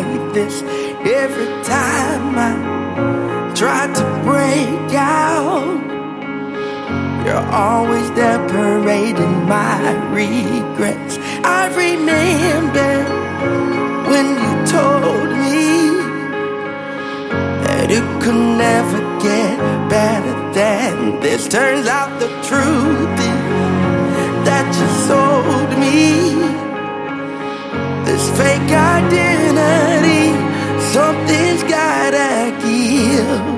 like this every time I try to break out. You're always there parading my regrets. I remember when you told me that it could never get better than this. Turns out the truth is that you're me this fake identity. Something's gotta give.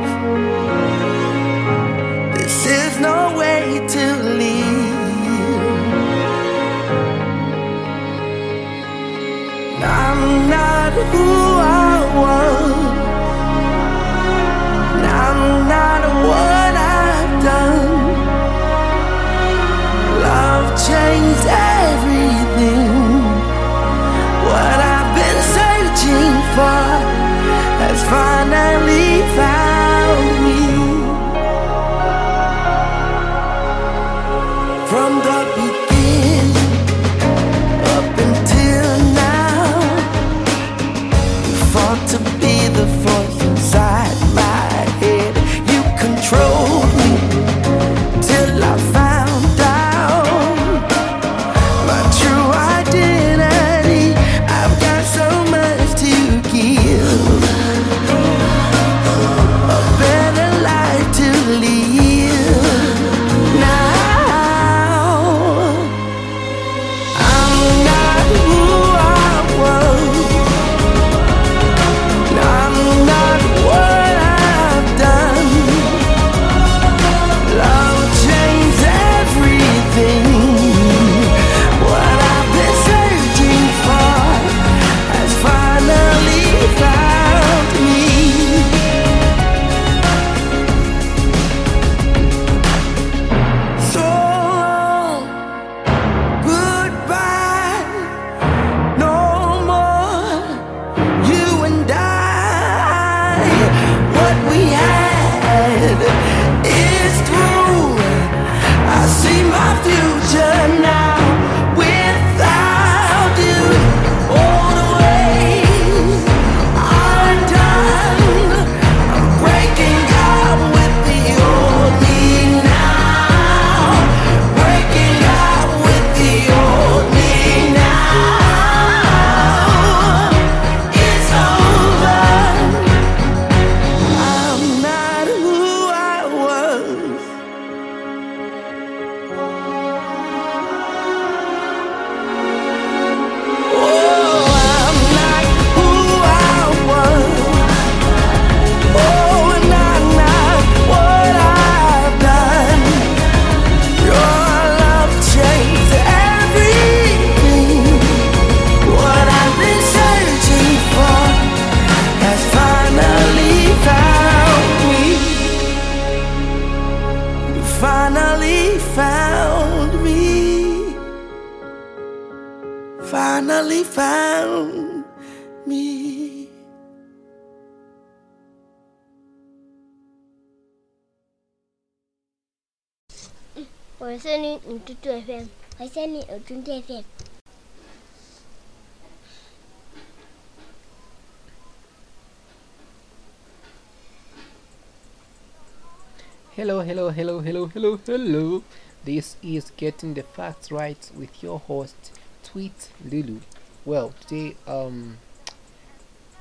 Hello, hello, hello, hello, hello, hello. This is Getting the Facts Right with your host, Tweet Lulu. Well, today, um,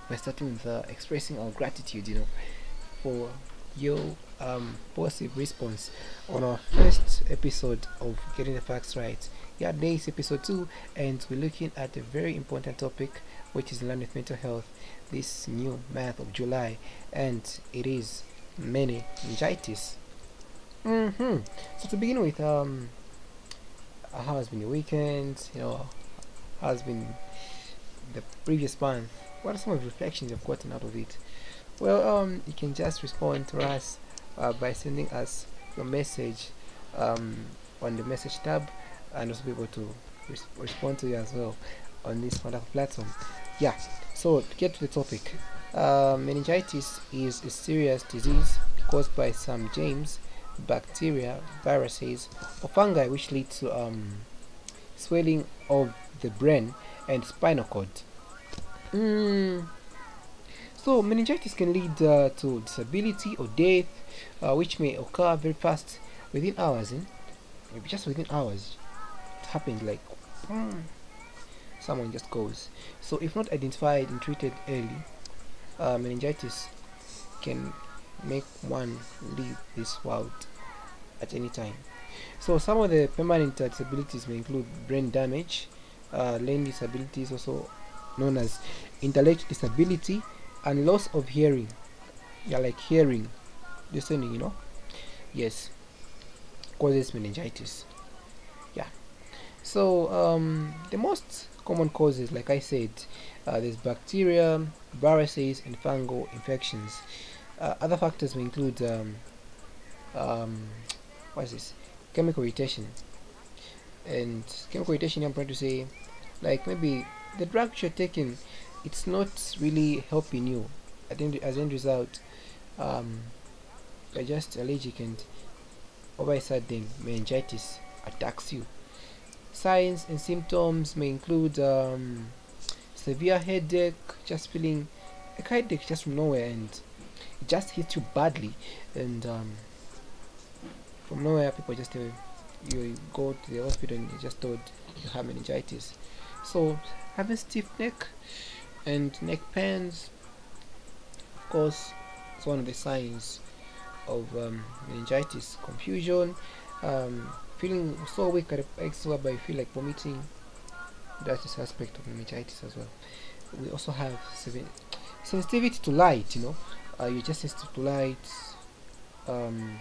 we're starting with uh, expressing our gratitude, you know, for your um positive response on our first episode of Getting the Facts Right. Yeah, today is episode two, and we're looking at a very important topic, which is in line with mental health. This new month of July, and it is meningitis. Mm-hmm. So to begin with, um, how has been your weekend? You know, how has been the previous month? What are some of the reflections you've gotten out of it? Well, um, you can just respond to us uh, by sending us your message um, on the message tab, and also be able to res- respond to you as well on this wonderful platform. Yeah. So to get to the topic, uh, meningitis is a serious disease caused by some germs, bacteria, viruses, or fungi which lead to um, swelling of the brain and spinal cord. Mm, So meningitis can lead uh, to disability or death, uh, which may occur very fast within hours. Eh? Maybe just within hours, it happens like boom, someone just goes. So if not identified and treated early, uh, meningitis can make one leave this world at any time. So some of the permanent uh, disabilities may include brain damage, uh, learning disabilities, also known as intellectual disability, and loss of hearing. Yeah, like hearing, listening, you know. Yes, causes meningitis. Yeah. So um, the most common causes, like I said, uh, there's bacteria, viruses, and fungal infections. Uh, other factors may include um, um, what is this? Chemical irritation. And chemical irritation, I'm trying to say, like maybe the drugs you're taking, it's not really helping you. I think as end result, um, you're just allergic and over a sudden meningitis attacks you. Signs and symptoms may include um, severe headache, just feeling a headache just from nowhere and it just hits you badly and um, from nowhere people just tell you, you go to the hospital and you just told you have meningitis so having stiff neck and neck pains of course it's one of the signs of um, meningitis confusion um, feeling so weak at X whereby you feel like vomiting. That's a suspect of meningitis as well. We also have sensitivity to light you know. Uh, you just sensitive to light um,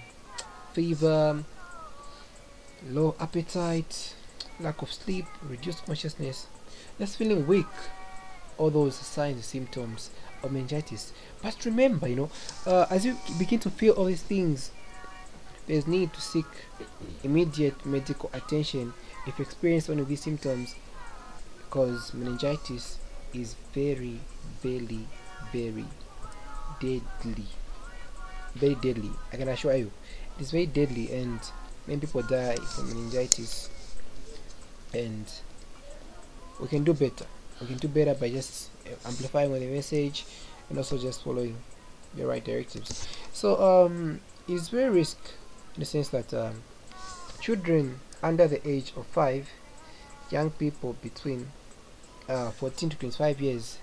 fever, low appetite, lack of sleep, reduced consciousness, just feeling weak. All those signs and symptoms of meningitis. But remember, you know, uh, as you begin to feel all these things, there's need to seek immediate medical attention if you experience one of these symptoms because meningitis is very, very, very deadly. Very deadly, I can assure you it's very deadly and many people die from meningitis and we can do better we can do better by just amplifying the message and also just following the right directives. So um it's very risk in the sense that um, children under the age of 5 young people between uh, 14 to 25 years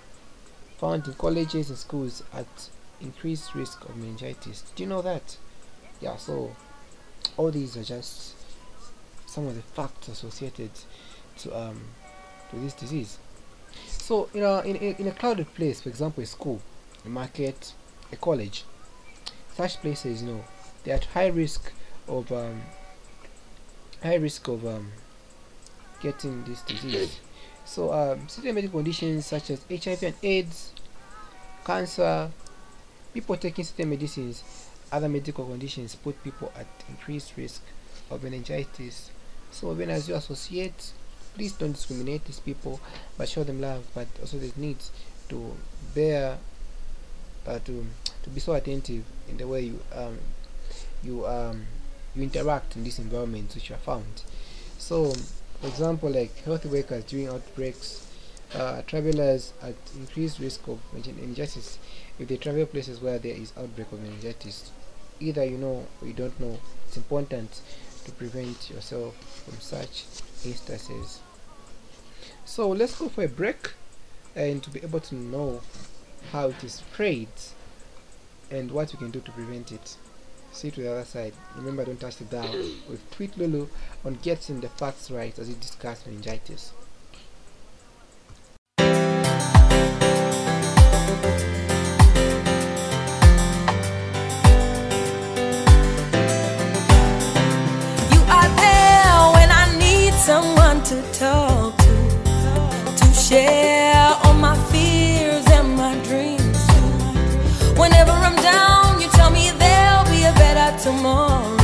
found in colleges and schools at increased risk of meningitis. Do you know that? Yeah so all these are just some of the facts associated to um to this disease so you know in, in, in a crowded place for example a school a market a college such places you know they're at high risk of um, high risk of um, getting this disease so um, certain medical conditions such as HIV and AIDS cancer people taking certain medicines other medical conditions put people at increased risk of meningitis. So even as you associate, please don't discriminate these people, but show them love. But also there's need to bear, uh, to to be so attentive in the way you um you um you interact in this environment which are found. So, for example, like health workers during outbreaks, uh, travelers at increased risk of meningitis if they travel places where there is outbreak of meningitis either you know or you don't know it's important to prevent yourself from such instances so let's go for a break and to be able to know how it is spread and what we can do to prevent it. See to the other side. Remember don't touch the dial. With tweet lulu on getting the facts right as we discuss meningitis tomorrow.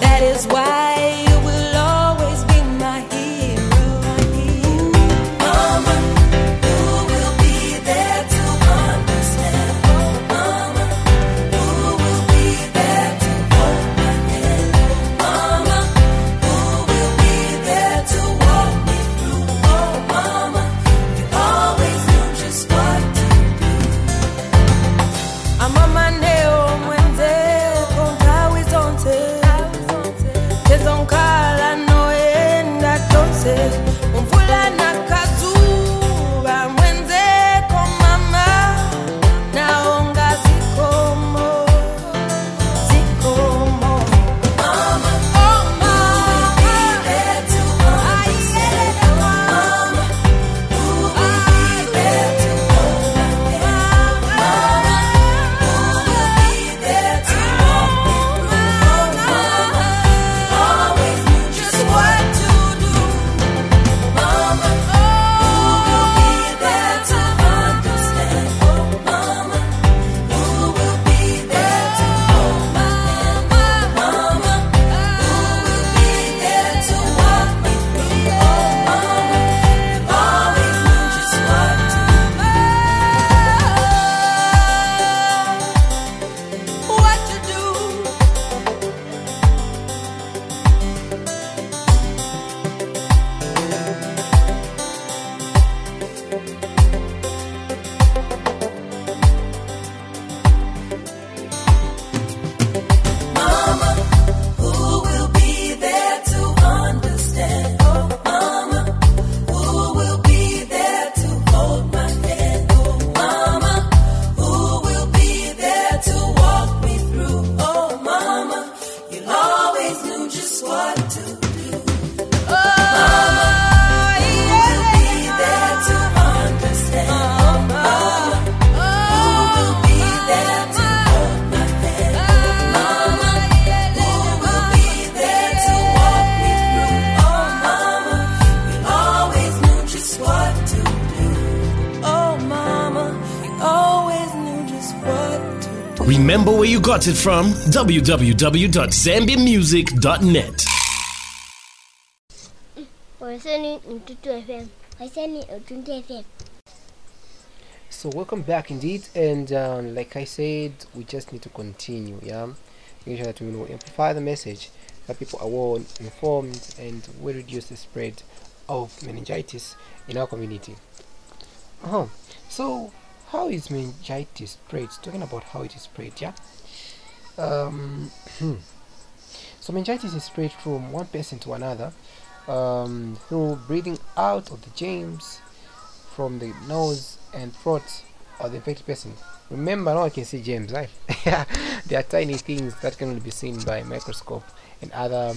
That is why. Remember where you got it from? www.zambiamusic.net. 我是你你嘟嘟 FM，我是你我嘟嘟 FM。 So welcome back indeed, and um, like I said, we just need to continue. Yeah, make sure that we will amplify the message that people are well informed and we reduce the spread of meningitis in our community. Uh-huh. So, how is meningitis spread? Talking about how it is spread, yeah. Um, so meningitis is spread from one person to another um, through breathing out of the germs from the nose and throat of the infected person. Remember, now I can see germs, right? they are tiny things that can only be seen by microscope and other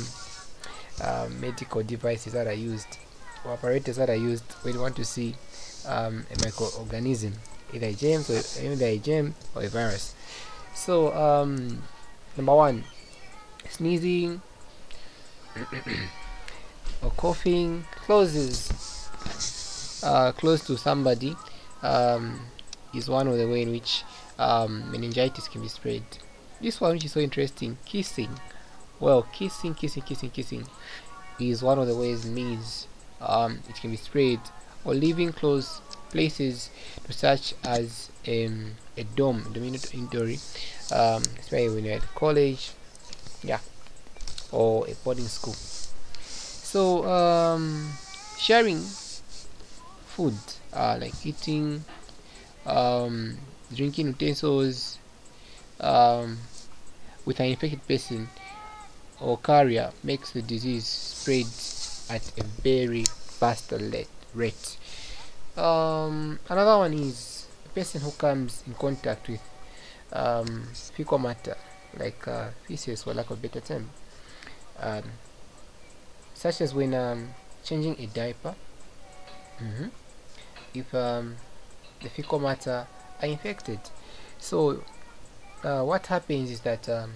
uh, medical devices that are used or apparatus that are used when you want to see um, a microorganism, either a germ or either a germ or a virus. So, um, number one, sneezing or coughing closes uh, close to somebody um, is one of the way in which um, meningitis can be spread. This one, which is so interesting, kissing. Well, kissing, kissing, kissing, kissing is one of the ways means um, it can be spread, or living close places such as um, a dorm, dormitory, um, especially when you're at college, yeah, or a boarding school. So, um, sharing food, uh, like eating, um, drinking utensils um, with an infected person or carrier makes the disease spread at a very fast le- rate. Um, another one is a person who comes in contact with um, fecal matter, like uh, feces, for lack of better term, um, such as when um, changing a diaper. hmm If um, the fecal matter are infected, so uh, what happens is that um,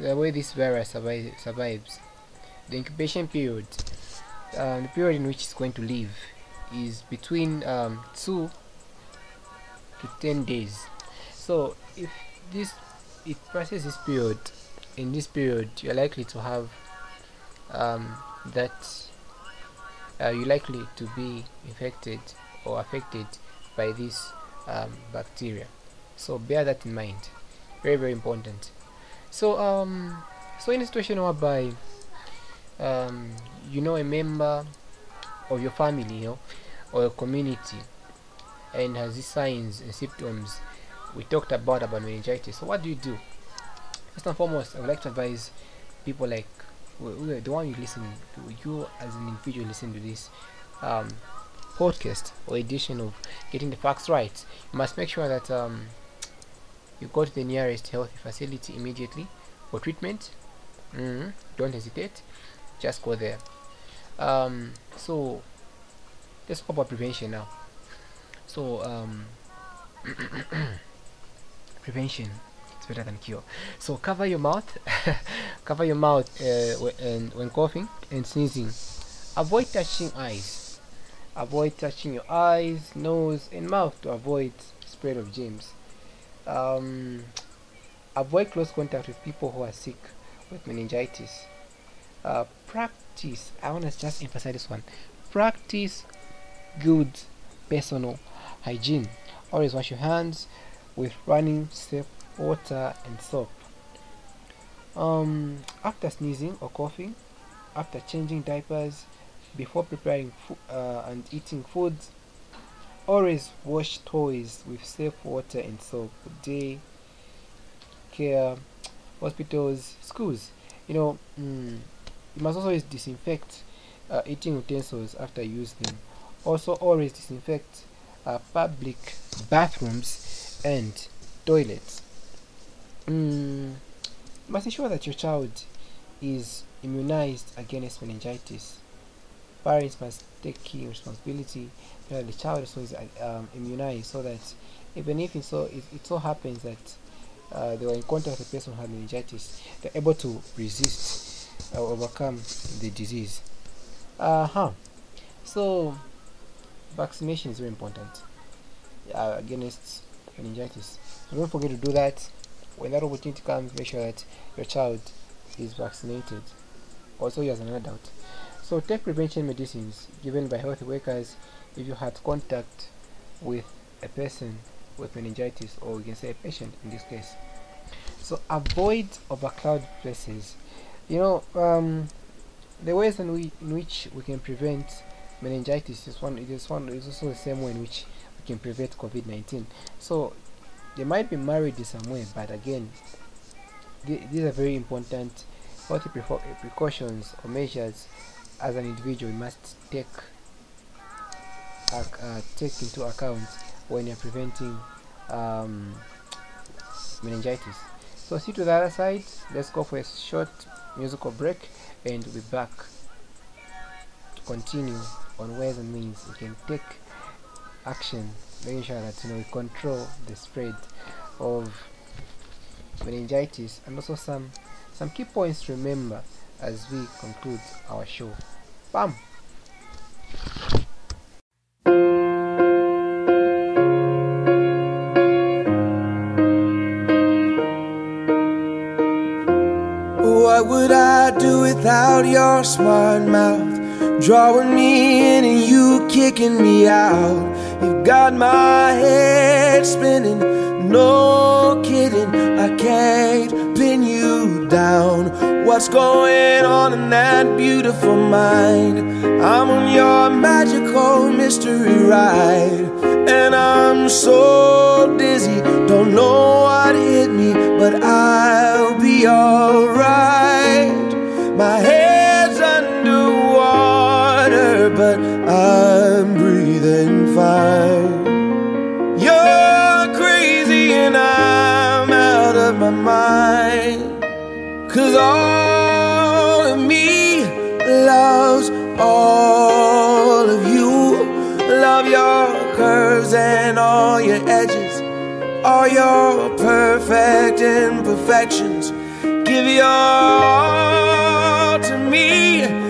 the way this virus survive, survives, the incubation period, uh, the period in which it's going to live, is between um, two to ten days. So if this it passes this period, in this period you're likely to have um, that uh, you're likely to be infected or affected by this um, bacteria. So bear that in mind. Very very important. So um so in a situation whereby um you know a member of your family, you know, or a community and has these signs and symptoms we talked about about meningitis. So what do you do? First and foremost, I would like to advise people like the one you listen to, you as an individual listen to this um, podcast or edition of Getting the Facts Right. You must make sure that um, you go to the nearest health facility immediately for treatment. Mhm. Don't hesitate, just go there. Um, so let's talk about prevention now. So um, prevention is better than cure. So cover your mouth, cover your mouth uh, wh- and when coughing and sneezing. Avoid touching eyes. Avoid touching your eyes, nose, and mouth to avoid spread of germs. Um, avoid close contact with people who are sick with meningitis. Uh, practice. I want to just emphasize this one. Practice good personal hygiene. Always wash your hands with running safe water and soap. Um, after sneezing or coughing, after changing diapers, before preparing uh, and eating foods, always wash toys with safe water and soap. Day care, hospitals, schools. You know, mm, you must always disinfect uh, eating utensils after use them. Also, always disinfect uh, public bathrooms and toilets. Mm, must ensure that your child is immunized against meningitis. Parents must take key responsibility that the child is uh, um, immunized so that even if it so, it, it so happens that uh, they were in contact with a person who had meningitis, they're able to resist or overcome the disease. Uh huh. So, vaccination is very important uh, against meningitis. Don't forget to do that. When that opportunity comes, make sure that your child is vaccinated. Also, you as an adult. So take prevention medicines given by health workers if you had contact with a person with meningitis or you can say a patient in this case. So avoid overcrowded places. You know, um, the ways in, we, in which we can prevent meningitis is one. It is one. It's also the same way in which we can prevent COVID-19. So they might be married in some way, but again, th these are very important health precautions or measures as an individual you must take uh, take into account when you're preventing um, meningitis. So see to the other side. Let's go for a short musical break, and we'll be back to continue on ways and means we can take action, making sure that you know we control the spread of meningitis and also some some key points to remember as we conclude our show. Bam! What would I do without your smart mouth? Drawing me in and you kicking me out. You've got my head spinning, no kidding. I can't pin you down. What's going on in that beautiful mind? I'm on your magical mystery ride, and I'm so dizzy, don't know what hit me, but I'll be alright. My underwater, but I'm breathing fine. You're crazy, and I'm out of my mind. Cause all of me loves all of you. Love your curves and all your edges, all your perfect imperfections. Give your all to me.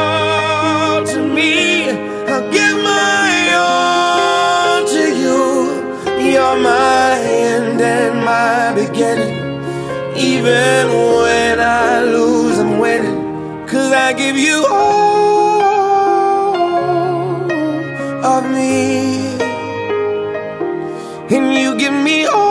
Even when I lose, I'm winning. Cause I give you all of me. And you give me all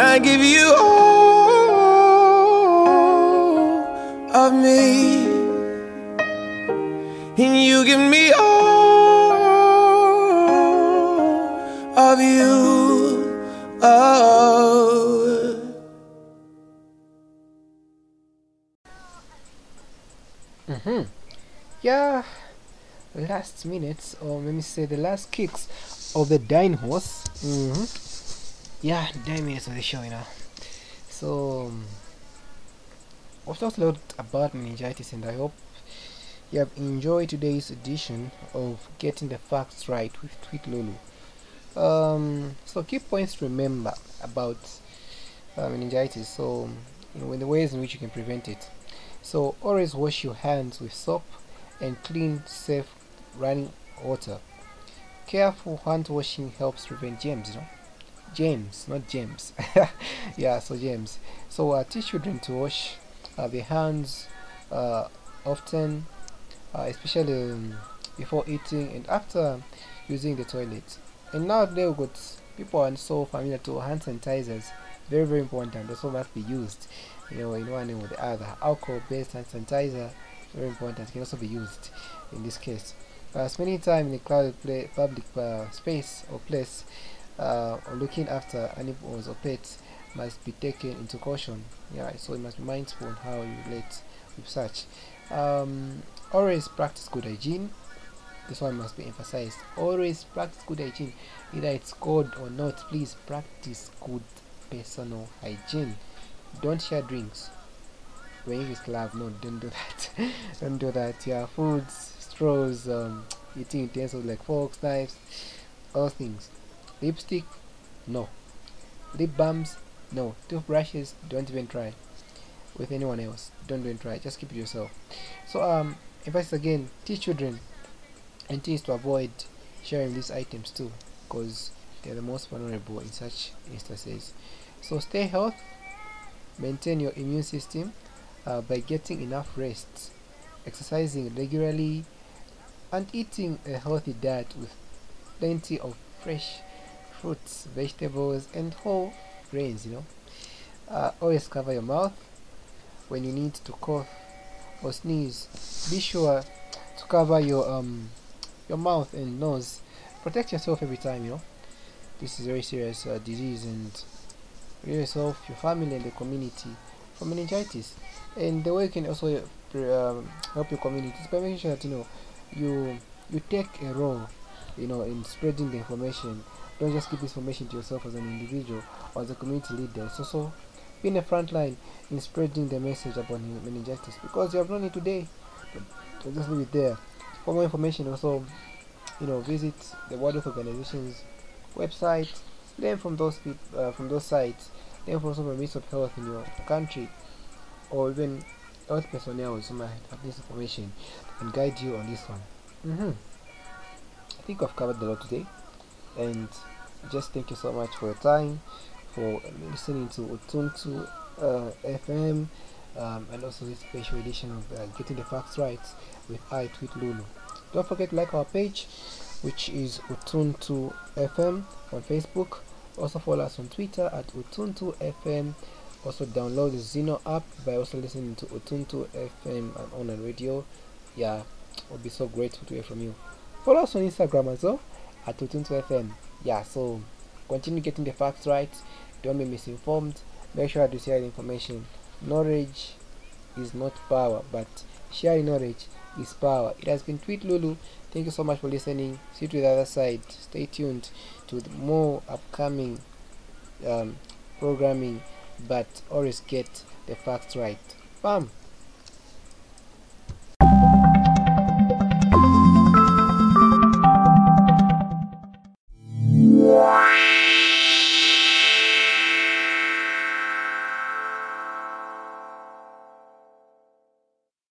I give you all of me. And you give me all of you. Oh. Mm-hmm. Yeah, last minutes, or let me say the last kicks of the Dying Horse. Mm-hmm. Yeah, nine minutes of the show, you know. So, um, we've talked a lot about meningitis, and I hope you have enjoyed today's edition of Getting the Facts Right with Tweet Lulu. Um, so, key points to remember about uh, meningitis. So, you know, in the ways in which you can prevent it. So, always wash your hands with soap and clean, safe running water. Careful hand washing helps prevent germs, you know. Germs, not gems. yeah, so germs. So, uh, teach children to wash uh, their hands uh, often, uh, especially um, before eating and after using the toilet. And nowadays, we got people are so familiar to hand sanitizers. Very, very important. Also, must be used, you know, in one or the other. Alcohol-based hand sanitizer, very important. Can also be used in this case. Spending time in a crowded public uh, space or place, uh, looking after animals or pets must be taken into caution. Yeah, so you must be mindful on how you relate with such. Um, always practice good hygiene. This one must be emphasized. Always practice good hygiene, either it's cold or not. Please practice good personal hygiene. Don't share drinks. When you use glove, no, don't do that. don't do that. Yeah, foods, straws, um, eating utensils like forks, knives, all things. Lipstick, no. Lip balms, no. Toothbrushes, don't even try with anyone else. Don't even try. Just keep it yourself. So um, advice again: teach children and teens to avoid sharing these items too, because they're the most vulnerable in such instances. So stay healthy, maintain your immune system uh, by getting enough rest, exercising regularly, and eating a healthy diet with plenty of fresh fruits, vegetables, and whole grains. You know, uh, always cover your mouth when you need to cough or sneeze. Be sure to cover your um your mouth and nose. Protect yourself every time. You know, this is a very serious uh, disease and yourself, your family, and the community from meningitis. And the way you can also um, help your community is by making sure that you know you you take a role, you know, in spreading the information. Don't just keep this information to yourself as an individual or as a community leader. It's also be in the front line in spreading the message about meningitis because you have known it today. So just leave it there. For more information, also, you know, visit the World Health Organization's website. Learn from those people, uh, from those sites. Learn from some of the of Health in your country, or even health personnel who might have this information and guide you on this one. Mm-hmm. I think I've covered a lot today, and just thank you so much for your time, for listening to Utuntu uh, FM, um, and also this special edition of uh, Getting the Facts Right with I Tweet Lulu. Don't forget to like our page, which is Utuntu FM on Facebook. Also follow us on Twitter at Utuntu FM. Also download the Zeno app by also listening to Utuntu FM and online radio. Yeah, I'll be so grateful to hear from you. Follow us on Instagram as well at Utuntu FM. Yeah, so continue getting the facts right. Don't be misinformed. Make sure to share the information. Knowledge is not power, but sharing knowledge is power. It has been Tweet Lulu. Thank you so much for listening. See you to the other side. Stay tuned to more upcoming um, programming, but always get the facts right. Bam!